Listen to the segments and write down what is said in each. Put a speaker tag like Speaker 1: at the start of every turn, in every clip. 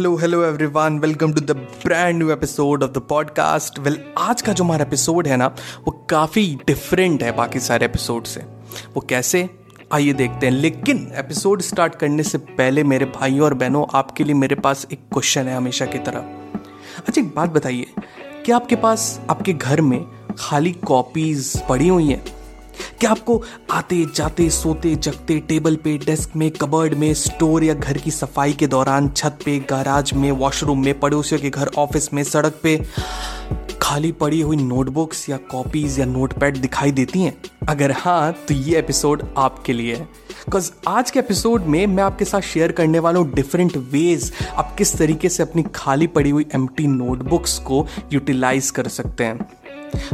Speaker 1: hello hello everyone welcome to the brand new episode of the podcast well आज का जो हमारा episode है ना, वो काफ़ी डिफरेंट है बाकी सारे एपिसोड से। वो कैसे? आइए देखते हैं। लेकिन एपिसोड स्टार्ट करने से पहले मेरे भाइयों और बहनों, आपके लिए मेरे पास एक क्वेश्चन है हमेशा की तरह। अच्छा एक बात बताइए, क्या आपके पास, आपके घर में खाली कॉपीज पड़ी हुई हैं? क्या आपको आते जाते सोते जगते टेबल पे डेस्क में कबर्ड में स्टोर या घर की सफ़ाई के दौरान छत पे गैराज में वॉशरूम में पड़ोसियों के घर ऑफ़िस में सड़क पे खाली पड़ी हुई नोटबुक्स या कॉपीज या नोटपैड दिखाई देती हैं? अगर हाँ तो ये एपिसोड आपके लिए है। बिकॉज़ आज के एपिसोड में मैं आपके साथ शेयर करने वाला हूँ डिफरेंट वेज आप किस तरीके से अपनी खाली पड़ी हुई एम नोटबुक्स को यूटिलाइज कर सकते हैं।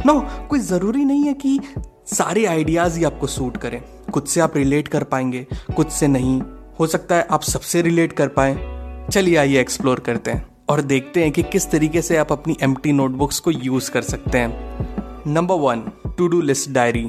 Speaker 1: नो no, कोई ज़रूरी नहीं है कि सारे आइडियाज़ ही आपको सूट करें। कुछ से आप रिलेट कर पाएँगे कुछ से नहीं। हो सकता है आप सबसे रिलेट कर पाए। चलिए आइए एक्सप्लोर करते हैं और देखते हैं कि किस तरीके से आप अपनी एम नोटबुक्स को यूज़ कर सकते हैं। Number one to do list diary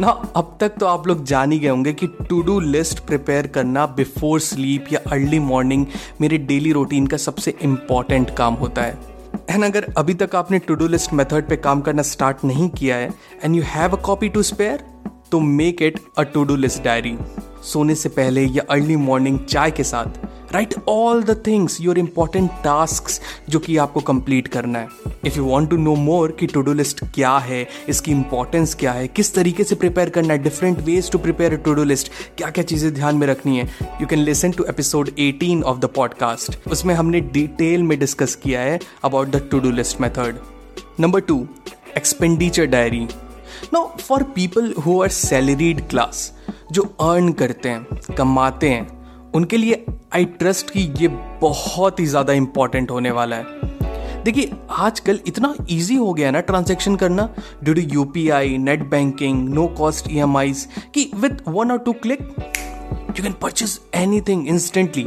Speaker 1: ना, अब तक तो आप लोग जान ही गए होंगे कि टू डू लिस्ट प्रिपेयर करना बिफोर स्लीप या अर्ली मॉर्निंग मेरे डेली रूटीन का सबसे इंपॉर्टेंट काम होता है। एंड अगर अभी तक आपने टू डू लिस्ट मेथड पे काम करना स्टार्ट नहीं किया है and you have a copy to spare तो make it a to do list diary सोने से पहले या अर्ली मॉर्निंग चाय के साथ। Write all the things your important task जो कि आपको कंप्लीट करना है। If you want to know more कि टू डू लिस्ट क्या है, इसकी इंपॉर्टेंस क्या है, किस तरीके से प्रिपेयर करना है different ways to prepare to do list क्या क्या चीज़ें ध्यान में रखनी है you can listen to episode 18 of the podcast उसमें हमने डिटेल में डिस्कस किया है about the to do list method number two expenditure diary no for people who are salaried class जो अर्न करते हैं, कमाते हैं, उनके लिए आई ट्रस्ट कि ये बहुत ही ज़्यादा इंपॉर्टेंट होने वाला है। देखिए, आजकल इतना इजी हो गया ना ट्रांजेक्शन करना। Due to U P I net banking no cost E कि विथ वन और two click you can purchase anything instantly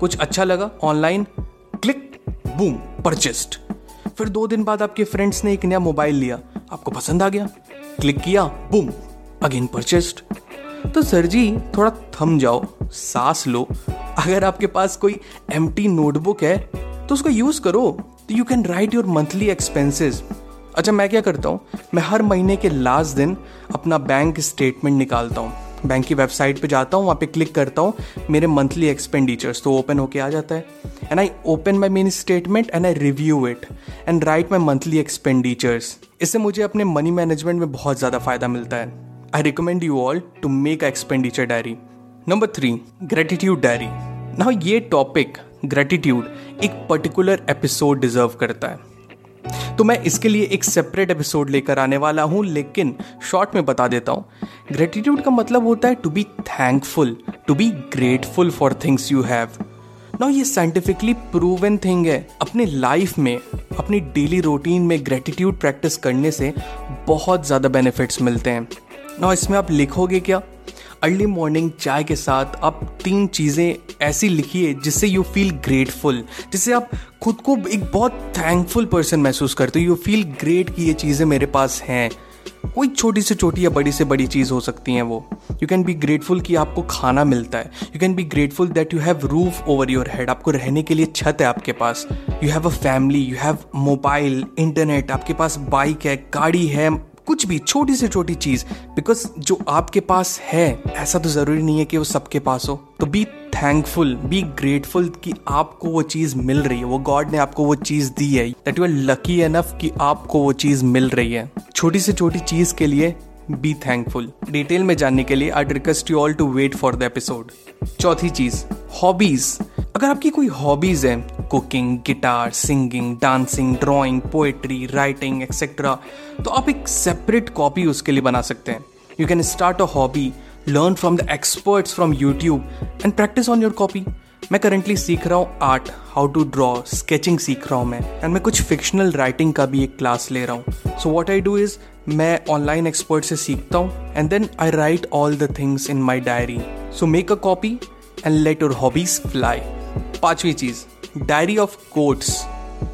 Speaker 1: कुछ अच्छा लगा ऑनलाइन क्लिक बूम परचेस्ड फिर दो दिन बाद आपके फ्रेंड्स ने एक नया मोबाइल लिया, आपको पसंद आ गया। क्लिक किया बूम अगेन परचेस्ड तो सर जी, थोड़ा थम जाओ, सांस लो। अगर आपके पास कोई एम नोटबुक है तो उसको यूज़ करो। तो you can write your monthly expenses अच्छा मैं क्या करता हूँ? मैं हर महीने के लास्ट दिन अपना बैंक स्टेटमेंट निकालता हूँ। बैंक की वेबसाइट पे जाता हूँ, वहाँ पे क्लिक करता हूँ मेरे मंथली एक्सपेंडिचर्स तो ओपन होके आ जाता है। And I open my many statement and I review it and write my monthly expenditures इससे मुझे अपने मनी मैनेजमेंट में बहुत ज़्यादा फ़ायदा मिलता है। I recommend you all to make expenditure diary number three gratitude diary ना ये टॉपिक ग्रेटिट्यूड एक पर्टिकुलर एपिसोड डिजर्व करता है। तो मैं इसके लिए एक सेपरेट एपिसोड लेकर आने वाला हूँ, लेकिन शॉर्ट में बता देता हूँ। ग्रेटिट्यूड का मतलब होता है to be thankful to be grateful for things you have ना ये साइंटिफिकली प्रूवन थिंग है। अपने लाइफ में, अपनी डेली रूटीन में ग्रेटिट्यूड प्रैक्टिस करने से बहुत ज़्यादा बेनिफिट्स मिलते हैं। ना इसमें आप लिखोगे क्या? अर्ली मॉर्निंग चाय के साथ आप तीन चीज़ें ऐसी लिखिए जिससे यू फील ग्रेटफुल जिससे आप खुद को एक बहुत थैंकफुल पर्सन महसूस करते हो यू फील ग्रेट कि ये चीज़ें मेरे पास हैं कोई छोटी से छोटी या बड़ी से बड़ी चीज़ हो सकती हैं वो यू कैन बी ग्रेटफुल कि आपको खाना मिलता है you can be grateful that you have roof over your head आपको रहने के लिए छत है आपके पास you have a family you have mobile internet आपके पास बाइक है गाड़ी है कुछ भी, छोटी से छोटी चीज़ बिकॉज़ जो आपके पास है, ऐसा तो ज़रूरी नहीं है कि वो सबके पास हो। तो बी थैंकफुल बी ग्रेटफुल कि आपको वो चीज़ मिल रही है। वो गॉड ने आपको वो चीज़ दी है। That you are lucky enough कि आपको वो चीज़ मिल रही है। छोटी से छोटी चीज़ के लिए बी थैंकफुल डिटेल में जानने के लिए I request you all to wait for the episode चौथी चीज़ हॉबीज अगर आपकी कोई हॉबीज है cooking guitar singing dancing drawing poetry writing etcetera तो आप एक सेपरेट कॉपी उसके लिए बना सकते हैं। You can start a hobby learn from the experts from YouTube and practice on your copy मैं करेंटली सीख रहा हूँ art how to draw sketching सीख रहा हूँ मैं एंड मैं कुछ फिक्शनल राइटिंग का भी एक क्लास ले रहा हूँ। So what I do is मैं ऑनलाइन एक्सपर्ट से सीखता हूँ and then I write all the things in my diary so make a copy and let your hobbies fly पांचवी चीज़। डायरी ऑफ़ कोट्स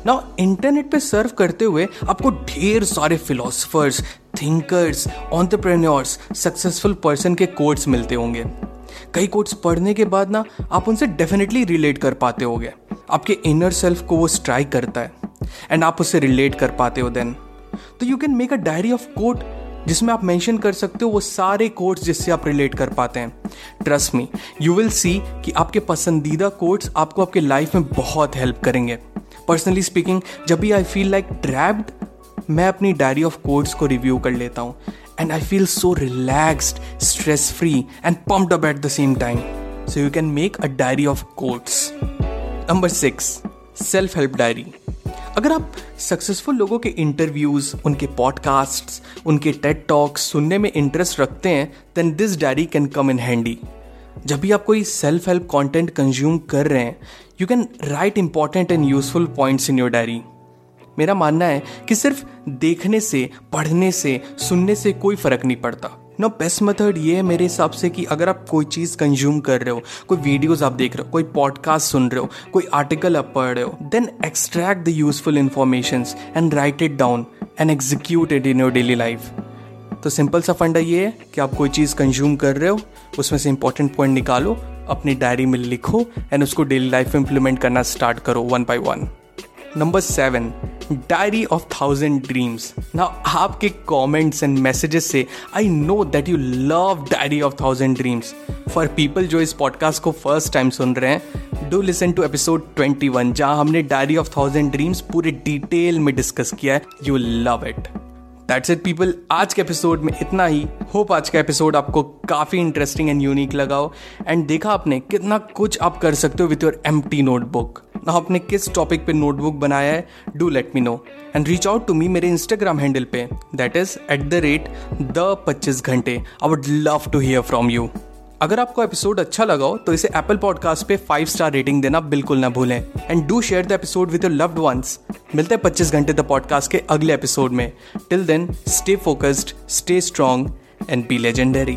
Speaker 1: ना इंटरनेट पे सर्व करते हुए आपको ढेर सारे philosophers thinkers entrepreneurs successful person के कोट्स मिलते होंगे। कई कोट्स पढ़ने के बाद ना, आप उनसे डेफिनेटली रिलेट कर पाते होगे। आपके इनर सेल्फ को वो स्ट्राइक करता है। एंड आप उससे रिलेट कर पाते हो देन तो you can make a diary of quote जिसमें आप मेंशन कर सकते हो वो सारे कोट्स जिससे आप रिलेट कर पाते हैं। Trust me you will see कि आपके पसंदीदा कोट्स आपको आपके लाइफ में बहुत हेल्प करेंगे। पर्सनली स्पीकिंग जब भी आई फील लाइक ट्रैप्ड मैं अपनी डायरी ऑफ़ कोड्स को रिव्यू कर लेता हूँ। And I feel so relaxed stress free and pumped up at the same time so you can make a diary of quotes number six self help diary अगर आप successful लोगों के interviews उनके podcast उनके TED talks सुनने में interest रखते हैं then this diary can come in handy जब भी आप कोई सेल्फ हेल्प कंटेंट कंज्यूम कर रहे हैं you can write important and useful points in your diary मेरा मानना है कि सिर्फ़ देखने से, पढ़ने से, सुनने से कोई फ़र्क नहीं पड़ता। नो बेस्ट मेथड ये है मेरे हिसाब से कि अगर आप कोई चीज़ कंज्यूम कर रहे हो, कोई वीडियोस आप देख रहे हो, कोई पॉडकास्ट सुन रहे हो, कोई आर्टिकल आप पढ़ रहे हो then extract the useful information and write it down and execute it in your daily life तो सिंपल सा फंडा ये है कि आप कोई चीज़ कंज्यूम कर रहे हो, उसमें से इंपॉर्टेंट पॉइंट निकालो, अपनी डायरी में लिखो एंड उसको डेली लाइफ में इंप्लीमेंट करना स्टार्ट करो one by one number seven diary of thousand dreams ना आपके कॉमेंट्स एंड मैसेजेस से I know that you love diary of thousand dreams for people जो इस पॉडकास्ट को फ़र्स्ट टाइम सुन रहे हैं डू लिसन टू एपिसोड 21 जहाँ हमने डायरी ऑफ़ थाउज़ेंड ड्रीम्स पूरे डिटेल में डिस्कस किया है. You love it that's it people आज के एपिसोड में इतना ही. होप आज का एपिसोड आपको काफ़ी इंटरेस्टिंग एंड यूनिक लगाओ एंड देखा आपने कितना कुछ आप कर सकते हो with your empty notebook आपने किस टॉपिक पे नोटबुक बनाया है? Do let me know and reach out to me मेरे इंस्टाग्राम हैंडल पे. That is at the rate the पच्चीस घंटे. I would love to hear from you अगर आपको एपिसोड अच्छा लगा हो तो इसे एप्पल पॉडकास्ट पे फाइव स्टार रेटिंग देना बिल्कुल ना भूलें. And do share the episode with your loved ones मिलते हैं पच्चीस घंटे द पॉडकास्ट के अगले एपिसोड में. Till then stay focused stay strong and be legendary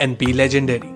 Speaker 1: and be legendary.